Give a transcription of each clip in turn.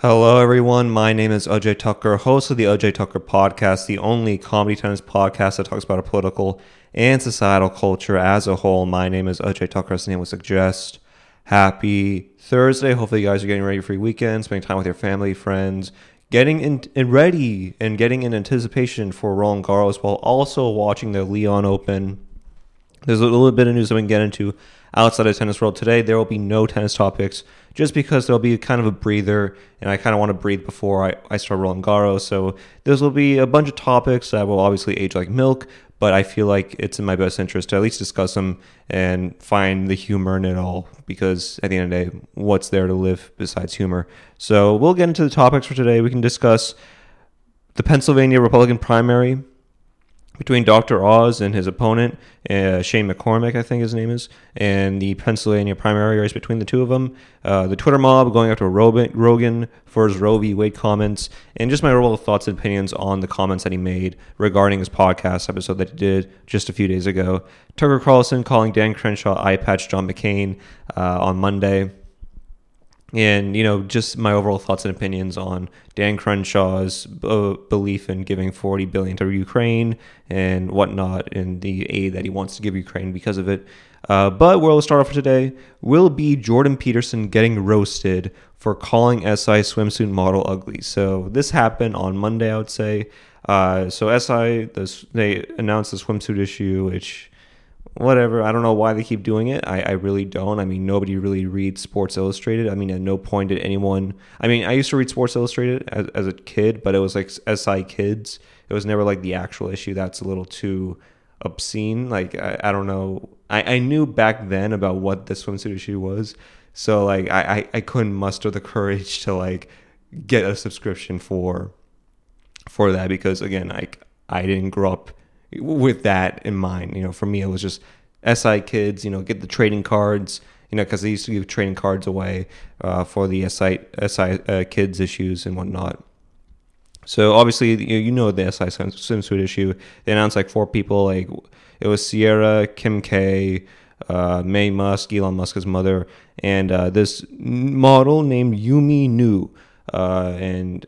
Hello, everyone. My name is Ajay Thakkar, host of the Ajay Thakkar podcast, the only comedy tennis podcast that talks about a political and societal culture as a whole. My name is Ajay Thakkar, as the name would suggest. Happy Thursday. Hopefully, you guys are getting ready for your weekend, spending time with your family, friends, getting in, in ready and getting in anticipation for Roland Garros while also watching the Lyon Open. There's a little bit of news that we can get into outside of tennis world today. There will be no tennis topics just because there'll be kind of a breather, and I kind of want to breathe before I, I start Roland Garros. So this will be a bunch of topics that will obviously age like milk, but I feel like it's in my best interest to at least discuss them and find the humor in it all because at the end of the day, what's there to live besides humor? So we'll get into the topics for today. We can discuss the Pennsylvania Republican primary between Dr. Oz and his opponent, uh, Shane McCormick, I think his name is, and the Pennsylvania primary race between the two of them. Uh, the Twitter mob going after Rogan for his Roe v. Wade comments, and just my overall thoughts and opinions on the comments that he made regarding his podcast episode that he did just a few days ago. Tucker Carlson calling Dan Crenshaw eye patch John McCain uh, on Monday and you know just my overall thoughts and opinions on Dan Crenshaw's uh, belief in giving 40 billion to Ukraine and whatnot, and the aid that he wants to give Ukraine because of it. Uh, but where we'll start off for today will be Jordan Peterson getting roasted for calling SI swimsuit model ugly. So this happened on Monday, I would say. Uh, so SI, this, they announced the swimsuit issue, which whatever. I don't know why they keep doing it. I, I really don't. I mean, nobody really reads Sports Illustrated. I mean, at no point did anyone. I mean, I used to read Sports Illustrated as, as a kid, but it was like SI Kids. It was never like the actual issue. That's a little too obscene. Like, I, I don't know. I, I knew back then about what the swimsuit issue was. So, like, I, I, I couldn't muster the courage to, like, get a subscription for for that because again like I didn't grow up with that in mind. You know, for me, it was just SI kids, you know, get the trading cards, you know, because they used to give trading cards away uh, for the SI, SI uh, kids issues and whatnot. So obviously, you know the SI swimsuit issue. They announced like four people, like it was Ciara, Kim K, uh, Maye Musk, Elon Musk's mother, and uh, this model named Yumi Nu. Uh, and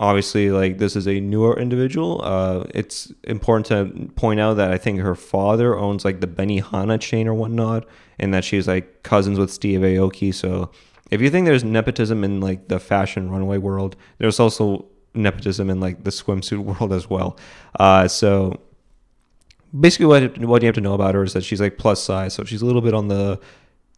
obviously like this is a newer individual. Uh, it's important to point out that i think her father owns like the benihana chain or whatnot and that she's like cousins with steve aoki. So if you think there's nepotism in like the fashion runway world there's also nepotism in like the swimsuit world as well. Uh, so basically what, what you have to know about her is that she's like plus size so she's a little bit on the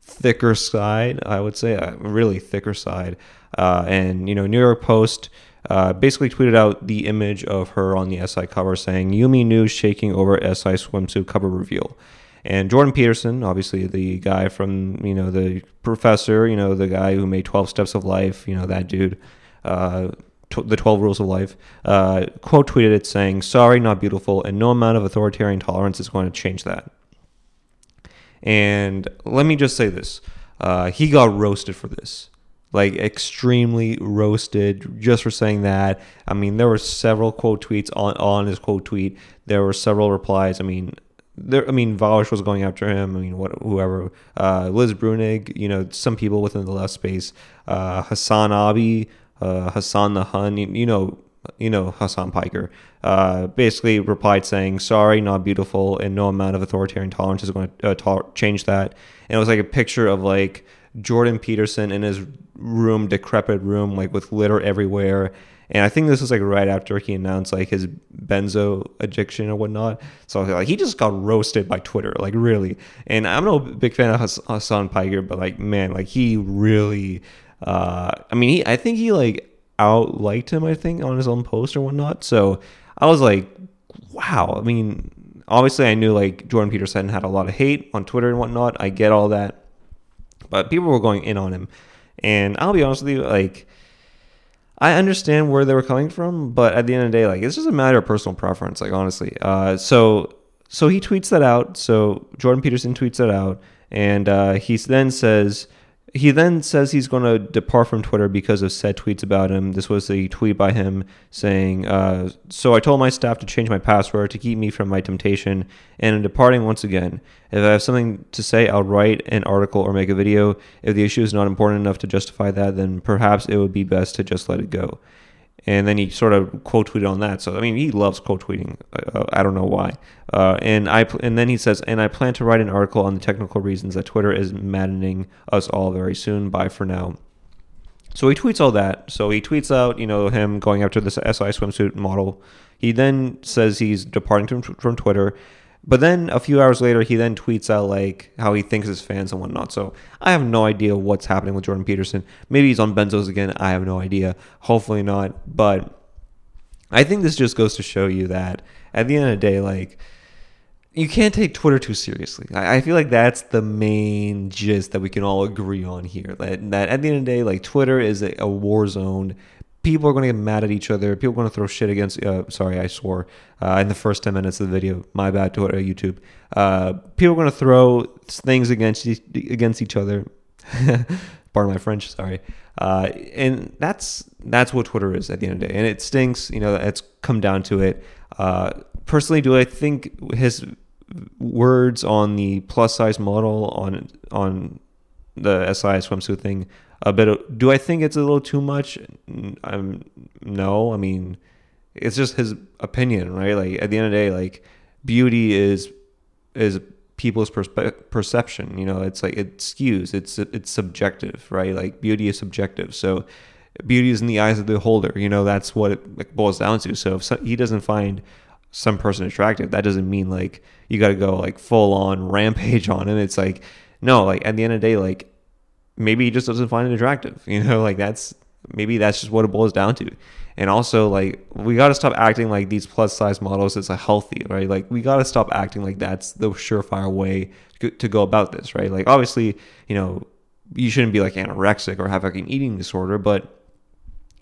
thicker side i would say a really thicker side. Uh, and you know new york post uh, basically tweeted out the image of her on the SI cover saying Yumi Nu's shaking over SI swimsuit cover reveal. And Jordan Peterson, obviously the guy from, you know, the professor, you know, the guy who made 12 Steps of Life, you know, that dude, uh, t- the 12 Rules of Life, uh, quote tweeted it saying, Sorry, not beautiful, and no amount of authoritarian tolerance is going to change that. And let me just say this uh, he got roasted for this like extremely roasted just for saying that. I mean, there were several quote tweets on on his quote tweet. There were several replies. I mean, there. I mean, Vaush was going after him. I mean, what whoever. Uh, Liz Bruenig. You know, some people within the left space. Uh, HasanAbi. Uh, Hassan the Hun. You, you know. You know Hasan Piker. Uh, basically replied saying, "Sorry, not beautiful, and no amount of authoritarian tolerance is going uh, to- change that." And it was like a picture of like Jordan Peterson in his room, decrepit room, like with litter everywhere. And I think this was like right after he announced like his benzo addiction or whatnot. So like he just got roasted by Twitter, like really. And I'm no big fan of Hasan Piker, but like man, like he really. Uh, I mean, he I think he like out liked him. I think on his own post or whatnot. So I was like, wow. I mean, obviously I knew like Jordan Peterson had a lot of hate on Twitter and whatnot. I get all that. But people were going in on him. And I'll be honest with you, like, I understand where they were coming from, but at the end of the day, like, it's just a matter of personal preference, like, honestly. Uh, so, so he tweets that out. So Jordan Peterson tweets that out. And uh, he then says, He then says he's going to depart from Twitter because of said tweets about him. This was a tweet by him saying, uh, So I told my staff to change my password to keep me from my temptation, and I'm departing once again. If I have something to say, I'll write an article or make a video. If the issue is not important enough to justify that, then perhaps it would be best to just let it go and then he sort of quote tweeted on that. So I mean, he loves quote tweeting. Uh, I don't know why. Uh, and I and then he says, and I plan to write an article on the technical reasons that Twitter is maddening us all very soon. Bye for now. So he tweets all that. So he tweets out, you know, him going after this SI swimsuit model. He then says he's departing from, from Twitter. But then a few hours later, he then tweets out like how he thinks his fans and whatnot. So I have no idea what's happening with Jordan Peterson. Maybe he's on benzos again. I have no idea. Hopefully not. But I think this just goes to show you that at the end of the day, like you can't take Twitter too seriously. I, feel like that's the main gist that we can all agree on here. That that at the end of the day, like Twitter is a, a war zone people are going to get mad at each other. People are going to throw shit against. Uh, sorry, I swore uh, in the first ten minutes of the video. My bad to uh, YouTube. Uh, people are going to throw things against against each other. Pardon my French. Sorry. Uh, and that's that's what Twitter is at the end of the day, and it stinks. You know, it's come down to it. Uh, personally, do I think his words on the plus size model on on the SI swimsuit thing a bit of, do I think it's a little too much? I'm no. I mean, it's just his opinion, right? Like at the end of the day, like beauty is is people's perspe- perception. You know, it's like it skews. It's it's subjective, right? Like beauty is subjective. So beauty is in the eyes of the beholder. You know, that's what it boils down to. So if he doesn't find some person attractive, that doesn't mean like you got to go like full on rampage on him. It's like no, like at the end of the day, like maybe he just doesn't find it attractive. You know, like that's maybe that's just what it boils down to. And also, like, we got to stop acting like these plus size models is a healthy, right? Like, we got to stop acting like that's the surefire way to go about this, right? Like, obviously, you know, you shouldn't be like anorexic or have like an eating disorder, but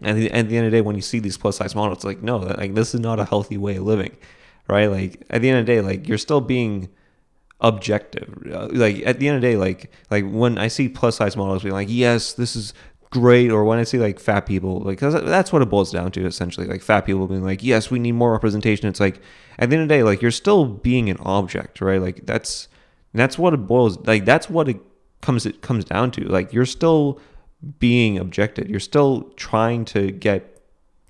at the, at the end of the day, when you see these plus size models, it's like, no, like, this is not a healthy way of living, right? Like, at the end of the day, like, you're still being objective. Uh, like at the end of the day, like like when I see plus size models being like, yes, this is great, or when I see like fat people, like that's what it boils down to essentially. Like fat people being like, yes, we need more representation. It's like at the end of the day, like you're still being an object, right? Like that's that's what it boils like that's what it comes it comes down to. Like you're still being objected. You're still trying to get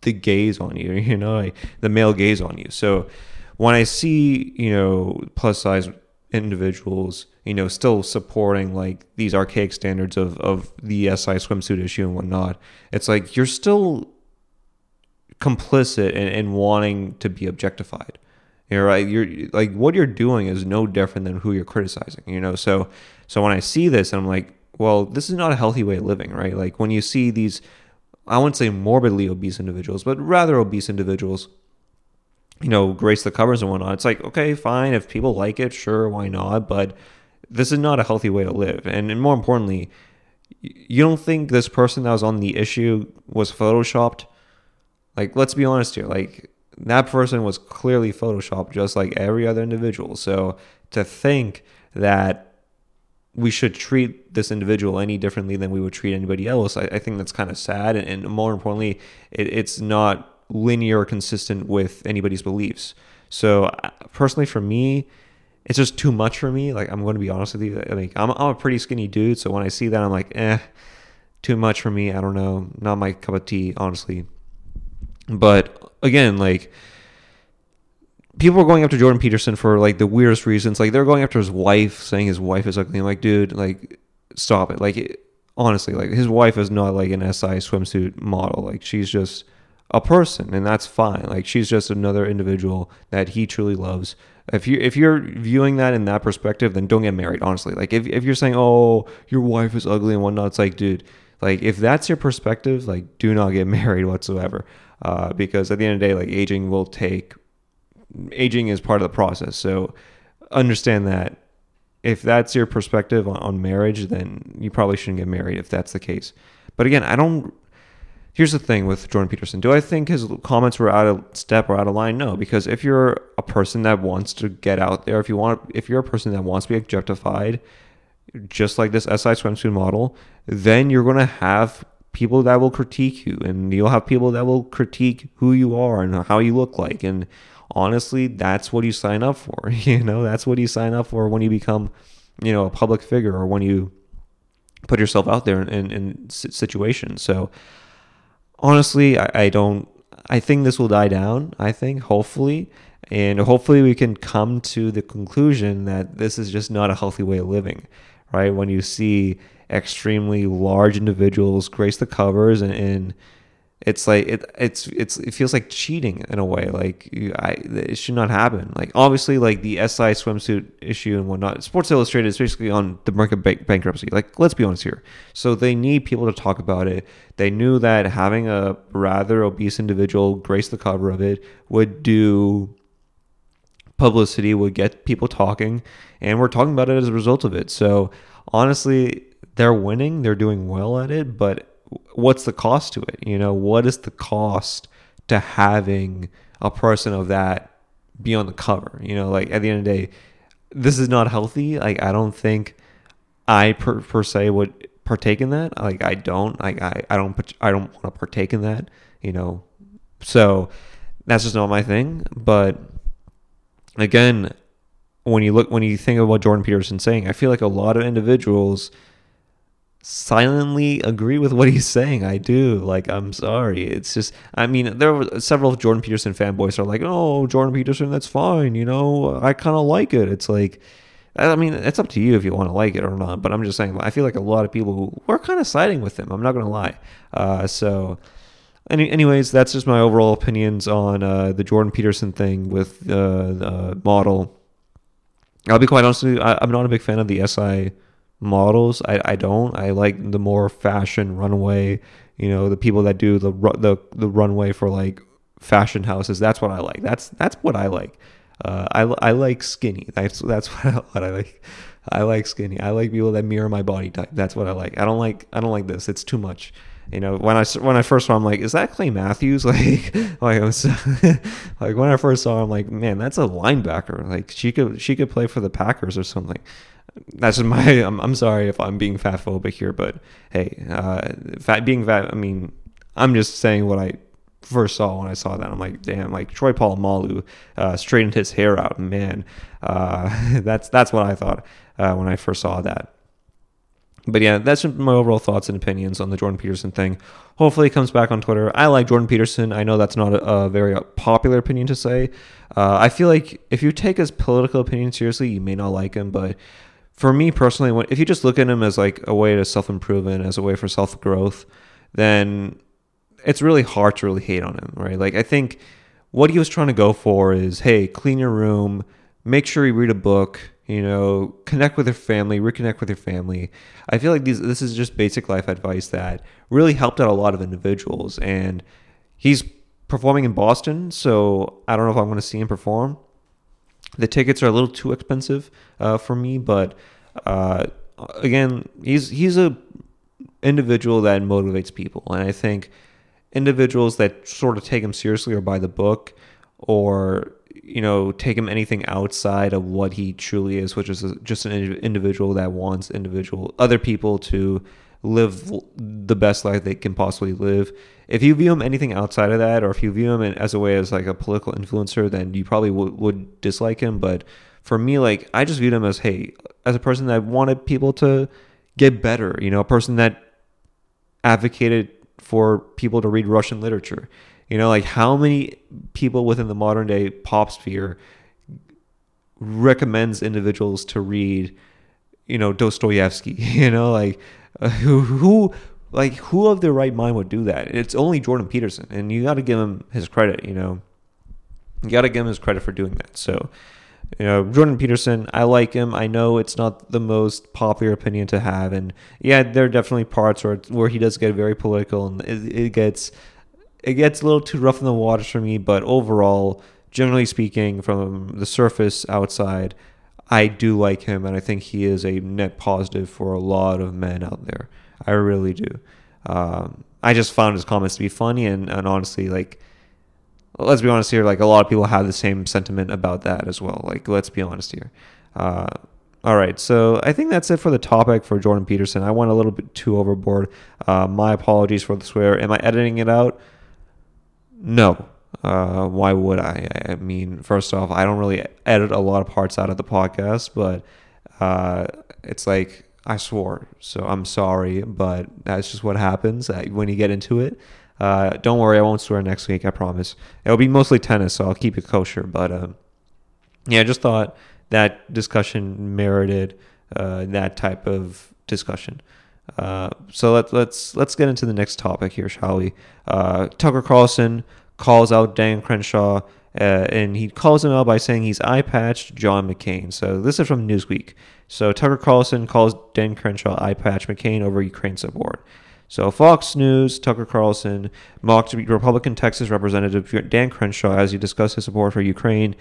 the gaze on you, you know, like the male gaze on you. So when I see, you know, plus size individuals, you know, still supporting like these archaic standards of, of the SI swimsuit issue and whatnot. It's like you're still complicit in, in wanting to be objectified. You know, right? You're like what you're doing is no different than who you're criticizing. You know, so so when I see this, I'm like, well, this is not a healthy way of living, right? Like when you see these, I wouldn't say morbidly obese individuals, but rather obese individuals you know, grace the covers and whatnot. It's like, okay, fine. If people like it, sure, why not? But this is not a healthy way to live. And, and more importantly, you don't think this person that was on the issue was photoshopped? Like, let's be honest here. Like, that person was clearly photoshopped just like every other individual. So to think that we should treat this individual any differently than we would treat anybody else, I, I think that's kind of sad. And, and more importantly, it, it's not linear or consistent with anybody's beliefs. So uh, personally, for me, it's just too much for me. Like I'm going to be honest with you. Mean, I'm I'm a pretty skinny dude, so when I see that, I'm like, eh, too much for me. I don't know, not my cup of tea, honestly. But again, like people are going after Jordan Peterson for like the weirdest reasons. Like they're going after his wife, saying his wife is ugly. I'm like, dude, like stop it. Like it, honestly, like his wife is not like an SI swimsuit model. Like she's just a person and that's fine. Like she's just another individual that he truly loves. If you if you're viewing that in that perspective then don't get married honestly. Like if, if you're saying oh your wife is ugly and whatnot it's like dude like if that's your perspective like do not get married whatsoever. Uh, because at the end of the day like aging will take aging is part of the process. So understand that if that's your perspective on, on marriage then you probably shouldn't get married if that's the case. But again i don't Here's the thing with Jordan Peterson. Do I think his comments were out of step or out of line? No, because if you're a person that wants to get out there, if you want, if you're a person that wants to be objectified, just like this SI swimsuit model, then you're going to have people that will critique you and you'll have people that will critique who you are and how you look like and honestly that's what you sign up for you know that's what you sign up for when you become you know a public figure or when you put yourself out there in, in, in situations so honestly I, I don't i think this will die down i think hopefully. And hopefully we can come to the conclusion that this is just not a healthy way of living right? When you see extremely large individuals grace the covers and, and it's like it it's it's it feels like cheating in a way like I it should not happen. Like obviously like the SI swimsuit issue and whatnot Sports Illustrated is basically on the brink of bankruptcy. Like let's be honest here. So they need people to talk about it. They knew that having a rather obese individual grace the cover of it would do publicity would get people talking and we're talking about it as a result of it. So honestly they're winning, they're doing well at it, but what's the cost to it? You know, what is the cost to having a person of that be on the cover? You know, like at the end of the day, this is not healthy. Like I don't think I per, per se would partake in that. Like I don't. Like I, I don't. I don't want to partake in that. You know, so that's just not my thing. But again, when you look when you think of what Jordan Peterson saying, I feel like a lot of individuals silently agree with what he's saying. I do. Like, I'm sorry. It's just, I mean, there were several Jordan Peterson fanboys are like, oh, Jordan Peterson, that's fine. You know, I kind of like it. It's like, I mean, it's up to you if you want to like it or not. But I'm just saying, I feel like a lot of people were kind of siding with him. I'm not going to lie. Uh, so, any, anyways, that's just my overall opinions on uh, the Jordan Peterson thing with uh, the model. I'll be quite honest with you, I, I'm not a big fan of the SI models. I, I don't. I like the more fashion runway. You know, the people that do the the the runway for like fashion houses. That's what I like. That's that's what I like. Uh, I I like skinny. That's that's what I, what I like. I like skinny. I like people that mirror my body type. That's what I like. I don't like I don't like this. It's too much. You know, when I when I first saw, him, I'm like, is that Clay Matthews? Like, like I was like when I first saw, him, I'm like, man, that's a linebacker. Like she could she could play for the Packers or something that's just my I'm, I'm sorry if I'm being fat phobic here but hey uh, fat being fat I mean I'm just saying what I first saw when I saw that I'm like damn like Troy Polamalu uh, straightened his hair out man uh, that's that's what I thought uh, when I first saw that but yeah, that's my overall thoughts and opinions on the Jordan Peterson thing. Hopefully, it comes back on Twitter. I like Jordan Peterson. I know that's not a, a very popular opinion to say. Uh, I feel like if you take his political opinion seriously, you may not like him, but for me personally, if you just look at him as like a way to self improvement, as a way for self growth, then it's really hard to really hate on him, right? Like I think what he was trying to go for is, hey, clean your room, make sure you read a book, you know, connect with your family, reconnect with your family. I feel like these this is just basic life advice that really helped out a lot of individuals and he's performing in Boston, so I don't know if I'm going to see him perform. The tickets are a little too expensive uh, for me, but uh, again, he's he's a individual that motivates people, and I think individuals that sort of take him seriously or by the book, or you know take him anything outside of what he truly is, which is just an individual that wants individual other people to live the best life they can possibly live. If you view him anything outside of that, or if you view him as a way as like a political influencer, then you probably w- would dislike him. But for me, like I just viewed him as hey, as a person that wanted people to get better. You know, a person that advocated for people to read Russian literature. You know, like how many people within the modern day pop sphere recommends individuals to read, you know, Dostoevsky. You know, like who who like who of their right mind would do that? It's only Jordan Peterson, and you got to give him his credit. You know, you got to give him his credit for doing that. So, you know, Jordan Peterson, I like him. I know it's not the most popular opinion to have, and yeah, there are definitely parts where where he does get very political, and it, it gets it gets a little too rough in the waters for me. But overall, generally speaking, from the surface outside, I do like him, and I think he is a net positive for a lot of men out there. I really do. Um, I just found his comments to be funny, and, and honestly, like, let's be honest here, like, a lot of people have the same sentiment about that as well. Like, let's be honest here. Uh, All right, so I think that's it for the topic for Jordan Peterson. I went a little bit too overboard. Uh, my apologies for the swear. Am I editing it out? No. Uh, why would I? I mean, first off, I don't really edit a lot of parts out of the podcast, but uh, it's like I swore, so I'm sorry, but that's just what happens uh, when you get into it. Uh, don't worry, I won't swear next week. I promise. It'll be mostly tennis, so I'll keep it kosher. But uh, yeah, I just thought that discussion merited uh, that type of discussion. Uh, so let's let's let's get into the next topic here, shall we? Uh, Tucker Carlson calls out Dan Crenshaw, uh, and he calls him out by saying he's eye patched John McCain. So this is from Newsweek. So Tucker Carlson calls Dan Crenshaw eye patch McCain over Ukraine support. So Fox News, Tucker Carlson mocked Republican Texas Representative Dan Crenshaw as he discussed his support for Ukraine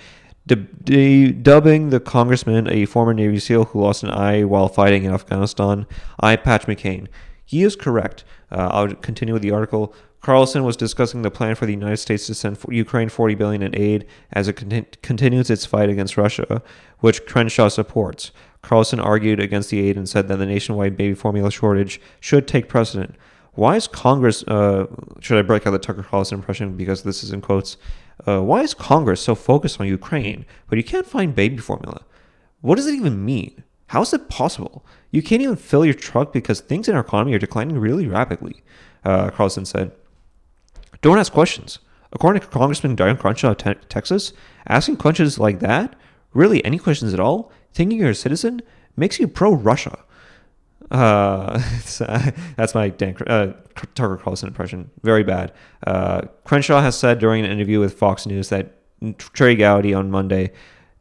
dubbing the congressman a former Navy SEAL who lost an eye while fighting in Afghanistan, Eye Patch McCain. He is correct. Uh, I'll continue with the article. Carlson was discussing the plan for the United States to send Ukraine 40 billion in aid as it continues its fight against Russia, which Crenshaw supports. Carlson argued against the aid and said that the nationwide baby formula shortage should take precedent. Why is Congress? Uh, should I break out the Tucker Carlson impression because this is in quotes? Uh, why is Congress so focused on Ukraine, but you can't find baby formula? What does it even mean? How is it possible? You can't even fill your truck because things in our economy are declining really rapidly, uh, Carlson said. Don't ask questions. According to Congressman Diane Crenshaw of te- Texas, asking questions like that, really any questions at all, thinking you're a citizen, makes you pro Russia. Uh, that's my Dan, uh, Tucker Carlson impression. Very bad. Uh, Crenshaw has said during an interview with Fox News that Trey Gowdy on Monday,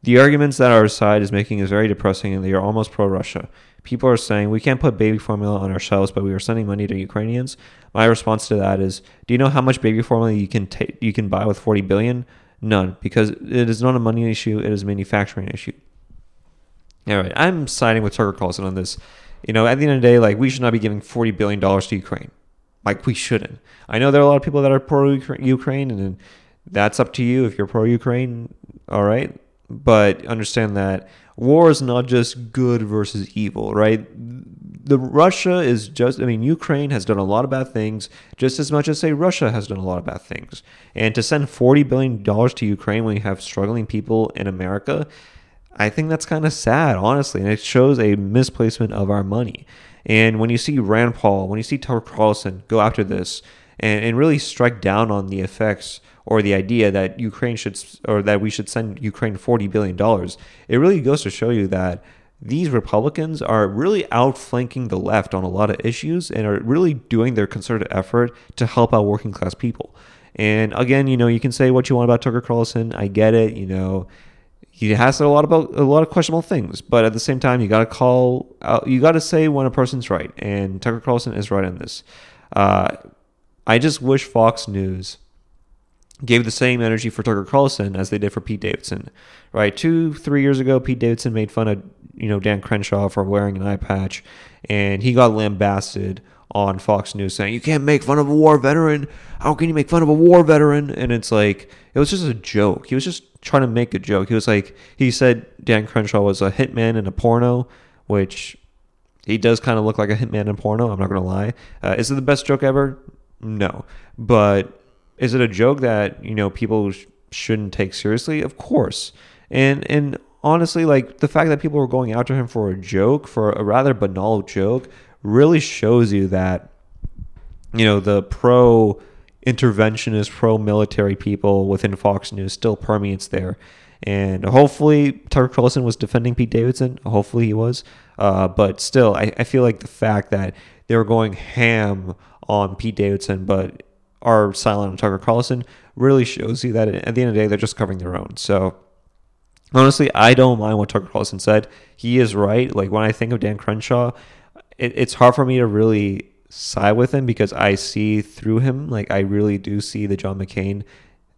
the arguments that our side is making is very depressing and they are almost pro Russia. People are saying we can't put baby formula on our shelves, but we are sending money to Ukrainians. My response to that is, do you know how much baby formula you can take you can buy with 40 billion? None, because it is not a money issue; it is a manufacturing issue. All right, I'm siding with Tucker Carlson on this you know, at the end of the day, like we should not be giving forty billion dollars to Ukraine. Like we shouldn't. I know there are a lot of people that are pro Ukraine, and that's up to you if you're pro Ukraine. All right, but understand that war is not just good versus evil, right? The Russia is just I mean Ukraine has done a lot of bad things just as much as say Russia has done a lot of bad things. And to send 40 billion dollars to Ukraine when you have struggling people in America, I think that's kind of sad, honestly, and it shows a misplacement of our money. And when you see Rand Paul, when you see Tucker Carlson go after this and, and really strike down on the effects or the idea that Ukraine should or that we should send Ukraine forty billion dollars, it really goes to show you that these Republicans are really outflanking the left on a lot of issues and are really doing their concerted effort to help out working class people. And again, you know, you can say what you want about Tucker Carlson. I get it. You know, he has said a lot about a lot of questionable things, but at the same time, you got to call out, you got to say when a person's right, and Tucker Carlson is right on this. Uh, I just wish Fox News gave the same energy for Tucker Carlson as they did for Pete Davidson. Right, two, three years ago, Pete Davidson made fun of you know Dan Crenshaw for wearing an eye patch, and he got lambasted on Fox News saying you can't make fun of a war veteran. How can you make fun of a war veteran? And it's like it was just a joke. He was just trying to make a joke. He was like, he said Dan Crenshaw was a hitman in a porno, which he does kind of look like a hitman in a porno. I'm not gonna lie. Uh, is it the best joke ever? No, but is it a joke that you know people sh- shouldn't take seriously? Of course. And and honestly, like the fact that people were going after him for a joke, for a rather banal joke, really shows you that you know the pro interventionist, pro military people within Fox News still permeates there. And hopefully, Tucker Carlson was defending Pete Davidson. Hopefully, he was. Uh, but still, I, I feel like the fact that they were going ham on Pete Davidson, but are silent on Tucker Carlson, really shows you that at the end of the day, they're just covering their own. So, honestly, I don't mind what Tucker Carlson said. He is right. Like, when I think of Dan Crenshaw, it, it's hard for me to really side with him because I see through him. Like I really do see the John McCain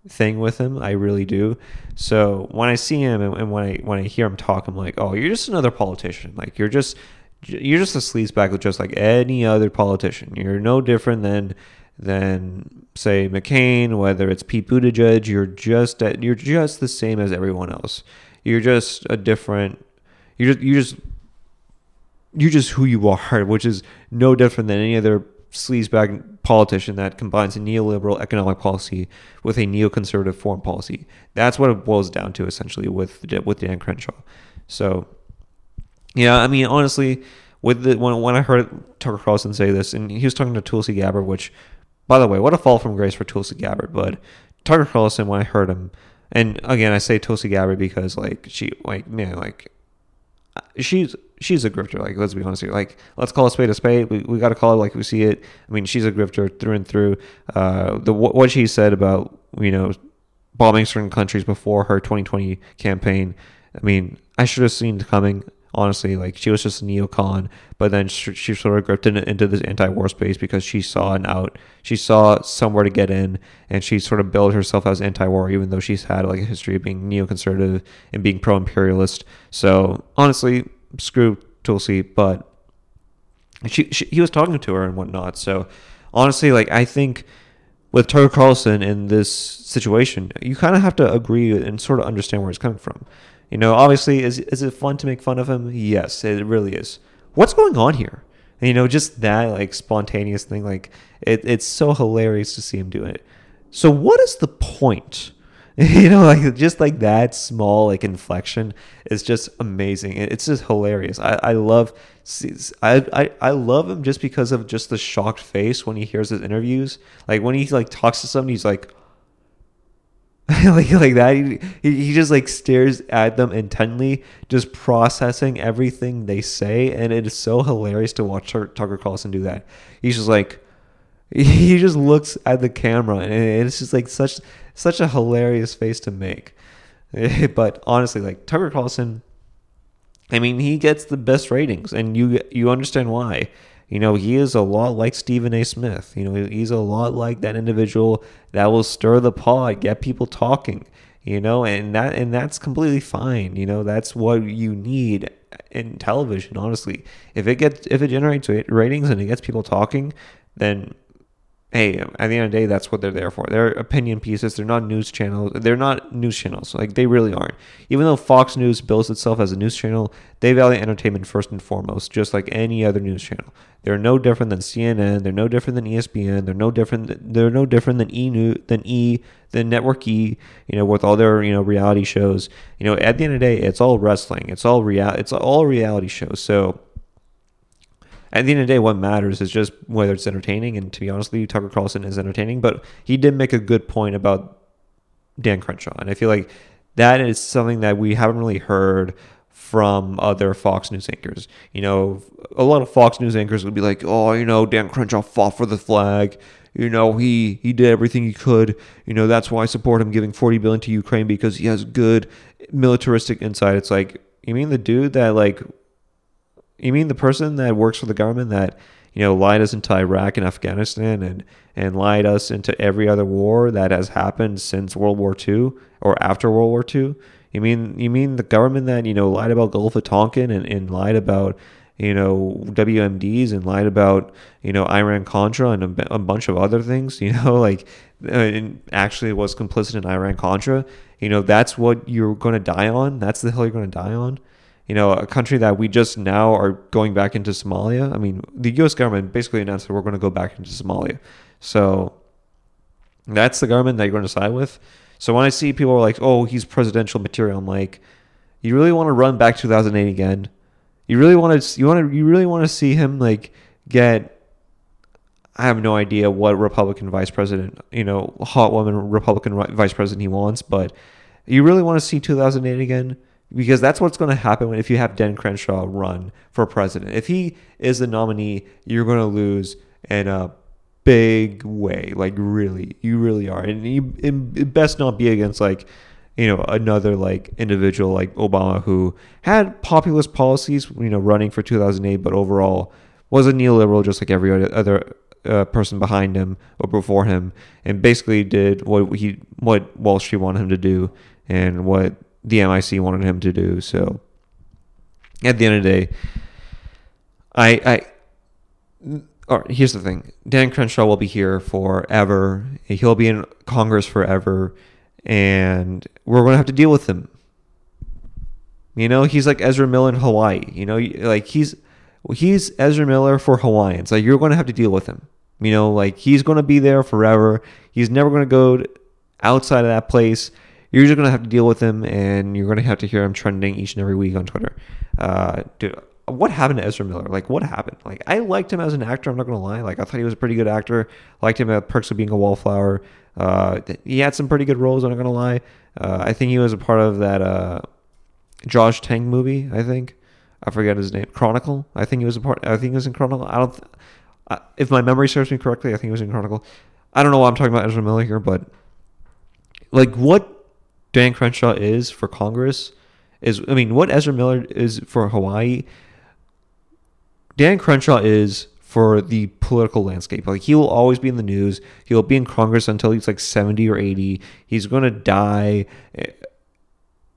thing with him. I really do. So when I see him and, and when I when I hear him talk, I'm like, oh, you're just another politician. Like you're just you're just a sleazebag just like any other politician. You're no different than than say McCain, whether it's Pete Buttigieg. You're just you're just the same as everyone else. You're just a different You just you just you're just who you are, which is no different than any other sleazebag politician that combines a neoliberal economic policy with a neoconservative foreign policy. That's what it boils down to essentially with with Dan Crenshaw. So, yeah, I mean, honestly, with the when when I heard Tucker Carlson say this, and he was talking to Tulsi Gabbard, which, by the way, what a fall from grace for Tulsi Gabbard. But Tucker Carlson, when I heard him, and again, I say Tulsi Gabbard because like she, like man, like she's she's a grifter. Like, let's be honest here. Like, let's call a spade a spade. We, we got to call it like we see it. I mean, she's a grifter through and through. Uh, the what she said about you know bombing certain countries before her 2020 campaign. I mean, I should have seen it coming. Honestly, like she was just a neocon, but then she, she sort of gripped in, into this anti-war space because she saw an out, she saw somewhere to get in, and she sort of built herself as anti-war, even though she's had like a history of being neoconservative and being pro-imperialist. So honestly, screw Tulsi, but she, she he was talking to her and whatnot. So honestly, like I think with Tucker Carlson in this situation, you kind of have to agree and sort of understand where he's coming from. You know, obviously, is is it fun to make fun of him? Yes, it really is. What's going on here? And, you know, just that like spontaneous thing, like it, it's so hilarious to see him do it. So, what is the point? you know like just like that small like inflection is just amazing it's just hilarious i, I love I, I i love him just because of just the shocked face when he hears his interviews like when he like talks to somebody he's like like like that. He, he just like stares at them intently just processing everything they say. And it is so hilarious to watch tucker carlson do that. He's just like he just looks at the camera and it's just like such such a hilarious face to make. But honestly like tucker carlson i mean he gets the best ratings and you you understand why you know he is a lot like stephen a. Smith. You know he's a lot like that individual that will stir the pot get people talking you know and that and that's completely fine. You know that's what you need in television honestly. If it gets if it generates ratings and it gets people talking then hey, at the end of the day, that's what they're there for. They're opinion pieces. They're not news channels. They're not news channels. Like they really aren't. Even though Fox News bills itself as a news channel, they value entertainment first and foremost, just like any other news channel. They're no different than CNN. They're no different than ESPN. They're no different. They're no different than E News, than E, than Network E. You know, with all their you know reality shows. You know, at the end of the day, it's all wrestling. It's all real. It's all reality shows. So at the end of the day, what matters is just whether it's entertaining. And to be honest with you, Tucker Carlson is entertaining. But he did make a good point about Dan Crenshaw. And I feel like that is something that we haven't really heard from other Fox News anchors. You know, a lot of Fox News anchors would be like, oh, you know, Dan Crenshaw fought for the flag. You know, he he did everything he could. You know, that's why I support him giving 40 billion to Ukraine because he has good militaristic insight. It's like, you mean the dude that like you mean the person that works for the government that you know lied us into Iraq and Afghanistan and and lied us into every other war that has happened since World War II or after World War II? You mean you mean the government that you know lied about Gulf of Tonkin and, and lied about you know WMDs and lied about you know Iran Contra and a, a bunch of other things? You know, like uh, actually was complicit in Iran Contra. You know, that's what you're going to die on. That's the hill you're going to die on you know, a country that we just now are going back into Somalia. I mean, the U.S. government basically announced that we're going to go back into Somalia. So that's the government that you're going to side with. So when I see people are like, "Oh, he's presidential material," I'm like, "You really want to run back 2008 again? You really want to? You want to? You really want to see him like get?" I have no idea what Republican vice president, you know, hot woman Republican vice president he wants, but you really want to see 2008 again? Because that's what's going to happen if you have Dan Crenshaw run for president. If he is the nominee, you're going to lose in a big way. Like really, you really are, and you, it best not be against like you know another like individual like Obama who had populist policies, you know, running for 2008, but overall was a neoliberal just like every other uh, person behind him or before him, and basically did what he what Wall Street wanted him to do and what the MIC wanted him to do. So at the end of the day, I I or here's the thing. Dan Crenshaw will be here forever. He'll be in Congress forever and we're going to have to deal with him. You know, he's like Ezra Miller in Hawaii. You know, like he's he's Ezra Miller for Hawaiians. Like you're going to have to deal with him. You know, like he's going to be there forever. He's never going to go outside of that place. You're just to have to deal with him, and you're to have to hear him trending each and every week on Twitter. Uh, dude, what happened to Ezra Miller? Like, what happened? Like, I liked him as an actor. I'm not gonna lie. Like, I thought he was a pretty good actor. Liked him at Perks of Being a Wallflower. Uh, he had some pretty good roles. I'm not gonna lie. Uh, I think he was a part of that uh, Josh Trank movie. I think I forget his name. Chronicle. I think he was a part. I think he was in Chronicle. I don't. Th- uh, if my memory serves me correctly, I think he was in Chronicle. I don't know why I'm talking about Ezra Miller here, but like what Dan Crenshaw is for Congress is, I mean, what Ezra Miller is for Hawaii Dan Crenshaw is for the political landscape. Like he will always be in the news. He'll be in Congress until he's like 70 or 80. He's going to die. Eh,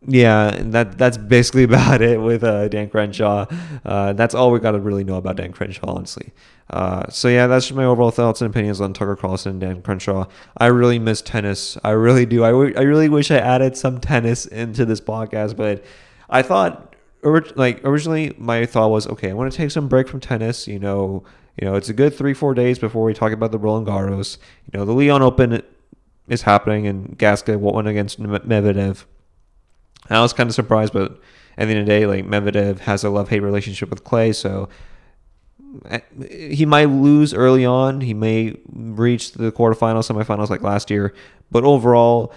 Yeah, that that's basically about it with uh, Dan Crenshaw. Uh, that's all we got to really know about Dan Crenshaw, honestly. Uh, so yeah, that's just my overall thoughts and opinions on Tucker Carlson and Dan Crenshaw. I really miss tennis. I really do. I, w- I really wish I added some tennis into this podcast, but I thought like originally my thought was okay i want to take some break from tennis you know you know it's a good three four days before we talk about the roland garros you know the Lyon open is happening and gasquet won against medvedev i was kind of surprised but at the end of the day like medvedev has a love-hate relationship with clay so eh, he might lose early on he may reach the quarterfinals semifinals like last year but overall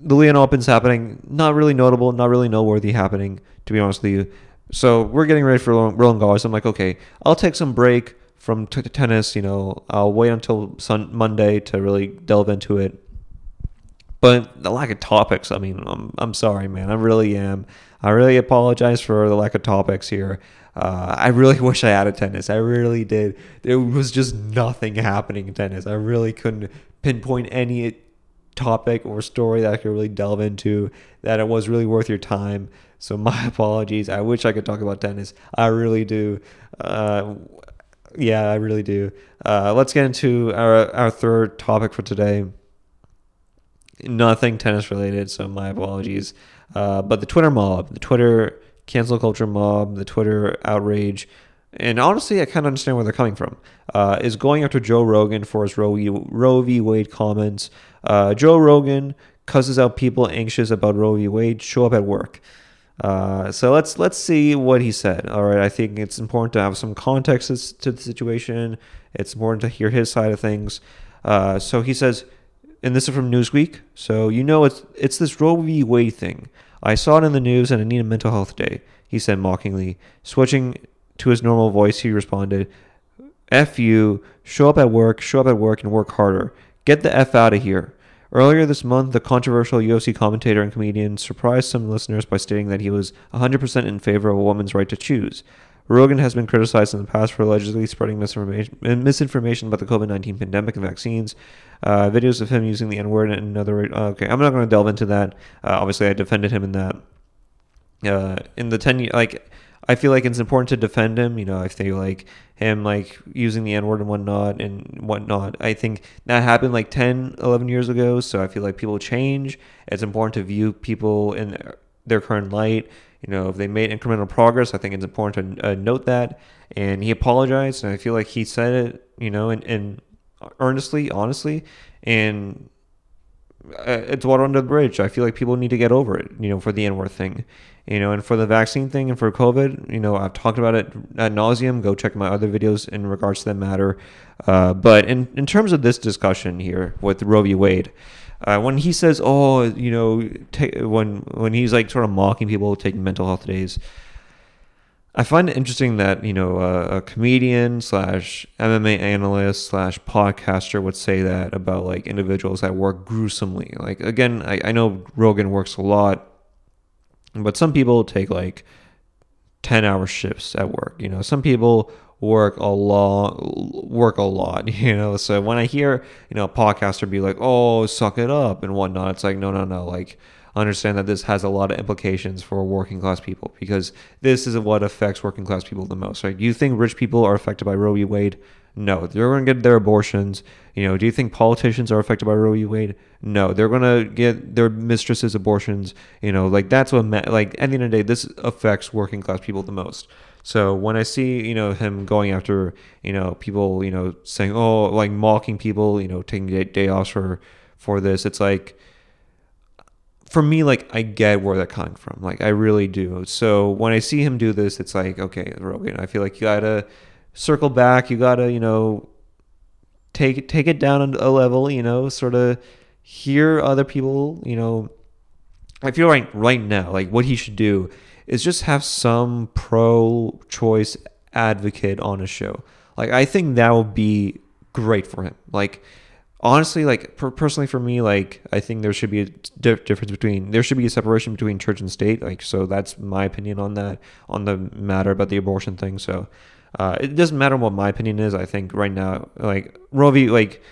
the Lyon Open's happening. Not really notable, not really noteworthy happening, to be honest with you. So we're getting ready for Roland Garros. I'm like, okay, I'll take some break from t- tennis. You know, I'll wait until sun- Monday to really delve into it. But the lack of topics, I mean, I'm, I'm sorry, man. I really am. I really apologize for the lack of topics here. Uh, I really wish I added tennis. I really did. There was just nothing happening in tennis. I really couldn't pinpoint any topic or story that I could really delve into that it was really worth your time. So my apologies. I wish I could talk about tennis. I really do. Uh, yeah, I really do. Uh, let's get into our our third topic for today. Nothing tennis related, so my apologies. Uh, but the Twitter mob, the Twitter cancel culture mob, the Twitter outrage, and honestly, I kind of understand where they're coming from. Uh, is going after Joe Rogan for his Roe v. Roe v. Wade comments. Uh, Joe Rogan cusses out people anxious about Roe v. Wade show up at work. Uh, so let's let's see what he said. All right, I think it's important to have some context to the situation. It's important to hear his side of things. Uh, so he says, and this is from Newsweek. So you know it's it's this Roe v. Wade thing. I saw it in the news, and I need a mental health day. He said mockingly, switching to his normal voice. He responded, "F you. Show up at work. Show up at work and work harder. Get the F out of here. Earlier this month, the controversial UFC commentator and comedian surprised some listeners by stating that he was 100% in favor of a woman's right to choose. Rogan has been criticized in the past for allegedly spreading misinformation, misinformation about the COVID 19 pandemic and vaccines. Uh, videos of him using the N word and another. Uh, okay, I'm not going to delve into that. Uh, obviously, I defended him in that. Uh, in the 10 year, like, I feel like it's important to defend him. You know, I feel like him like using the N word and whatnot and whatnot. I think that happened like 10, 11 years ago. So I feel like people change. It's important to view people in their current light. You know, if they made incremental progress, I think it's important to uh, note that. And he apologized, and I feel like he said it, you know, and, and earnestly, honestly, and uh, it's water under the bridge. I feel like people need to get over it, you know, for the N word thing you know, and for the vaccine thing and for COVID, you know, I've talked about it ad nauseum. Go check my other videos in regards to that matter. Uh, but in, in terms of this discussion here with Roe v. Wade, uh, when he says, "Oh, you know," when when he's like sort of mocking people taking mental health days, I find it interesting that you know uh, a comedian slash MMA analyst slash podcaster would say that about like individuals that work gruesomely. Like again, I, I know Rogan works a lot but some people take like 10 hour shifts at work. You know, some people work a lot work a lot you know so when i hear you know a podcaster be like oh suck it up and whatnot it's like no no no like understand that this has a lot of implications for working class people because this is what affects working class people the most, right? You think rich people are affected by Roe v. Wade? No, they're going to get their abortions. You know, do you think politicians are affected by Roe v. Wade? No, they're going to get their mistresses abortions. You know, like that's what, like at the end of the day, this affects working class people the most. So when I see, you know, him going after, you know, people, you know, saying, oh, like mocking people, you know, taking day, day offs for, for this, it's like, for me, like I get where they're coming from. Like I really do. So when I see him do this, it's like, okay, Rogan, I feel like you gotta circle back. You gotta, you know, take take it down a level. You know, sort of hear other people. You know, I feel like right now, like what he should do is just have some pro-choice advocate on a show. Like I think that would be great for him. Like honestly, like per- personally for me, like I think there should be a di- difference between there should be a separation between church and state. Like so, that's my opinion on that on the matter about the abortion thing. So uh, it doesn't matter what my opinion is. I think right now, like Roe v. like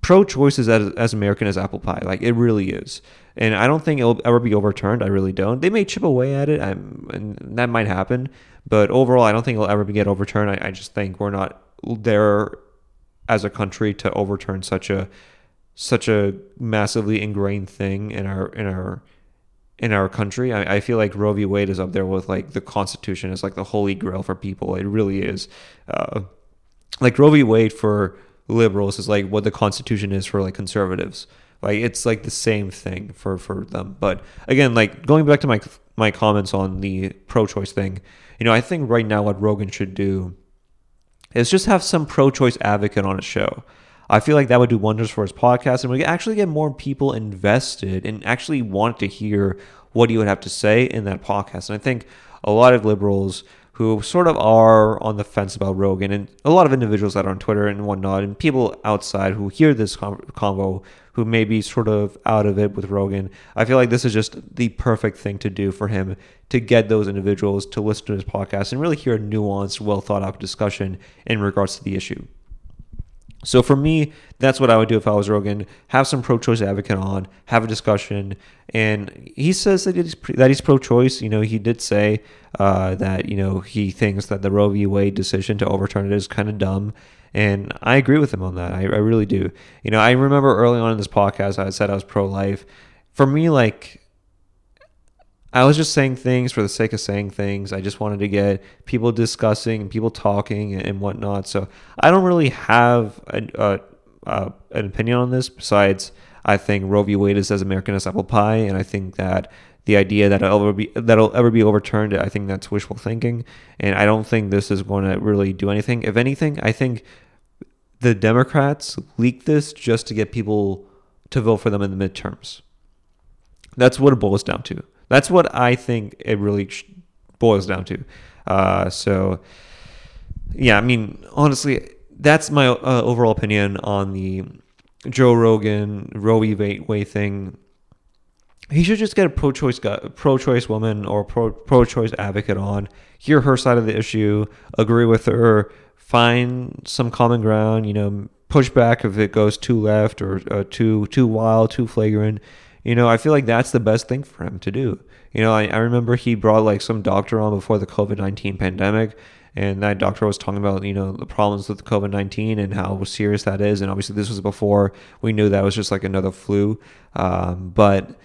pro-choice is as, as American as apple pie. Like it really is, and I don't think it'll ever be overturned. I really don't. They may chip away at it, I'm, and that might happen. But overall, I don't think it'll ever get overturned. I, I just think we're not there as a country to overturn such a such a massively ingrained thing in our in our in our country. I, I, feel like Roe v. Wade is up there with like the Constitution is like the holy grail for people. It really is. Uh, like Roe v. Wade for liberals is like what the Constitution is for like conservatives. Like it's like the same thing for for them. But again, like going back to my my comments on the pro-choice thing, you know, I think right now what Rogan should do is just have some pro-choice advocate on a show. I feel like that would do wonders for his podcast and we actually get more people invested and actually want to hear what he would have to say in that podcast. And I think a lot of liberals who sort of are on the fence about Rogan and a lot of individuals that are on Twitter and whatnot and people outside who hear this convo who may be sort of out of it with Rogan. I feel like this is just the perfect thing to do for him to get those individuals to listen to his podcast and really hear a nuanced, well thought out discussion in regards to the issue. So for me, that's what I would do if I was Rogan. Have some pro-choice advocate on, have a discussion, and he says that he's that he's pro-choice. You know, he did say uh, that you know he thinks that the Roe v. Wade decision to overturn it is kind of dumb, and I agree with him on that. I, I really do. You know, I remember early on in this podcast, I said I was pro life. For me, like, I was just saying things for the sake of saying things. I just wanted to get people discussing and people talking and whatnot. So I don't really have a, a, a, an opinion on this besides I think Roe v. Wade is as American as apple pie, and I think that the idea that it'll ever be that'll ever be overturned, I think that's wishful thinking, and I don't think this is going to really do anything. If anything, I think the Democrats leaked this just to get people to vote for them in the midterms. That's what it boils down to. That's what I think it really boils down to. Uh, so, yeah, I mean, honestly, that's my uh, overall opinion on the Joe Rogan Roe v. Wade thing. He should just get a pro-choice guy, pro-choice woman or pro pro-choice advocate on, hear her side of the issue, agree with her, find some common ground. You know, push back if it goes too left or uh, too too wild, too flagrant. You know, I feel like that's the best thing for him to do. You know, I, I remember he brought like some doctor on before the COVID nineteen pandemic, and that doctor was talking about you know the problems with COVID nineteen and how serious that is. And obviously, this was before we knew that was just like another flu. Um, but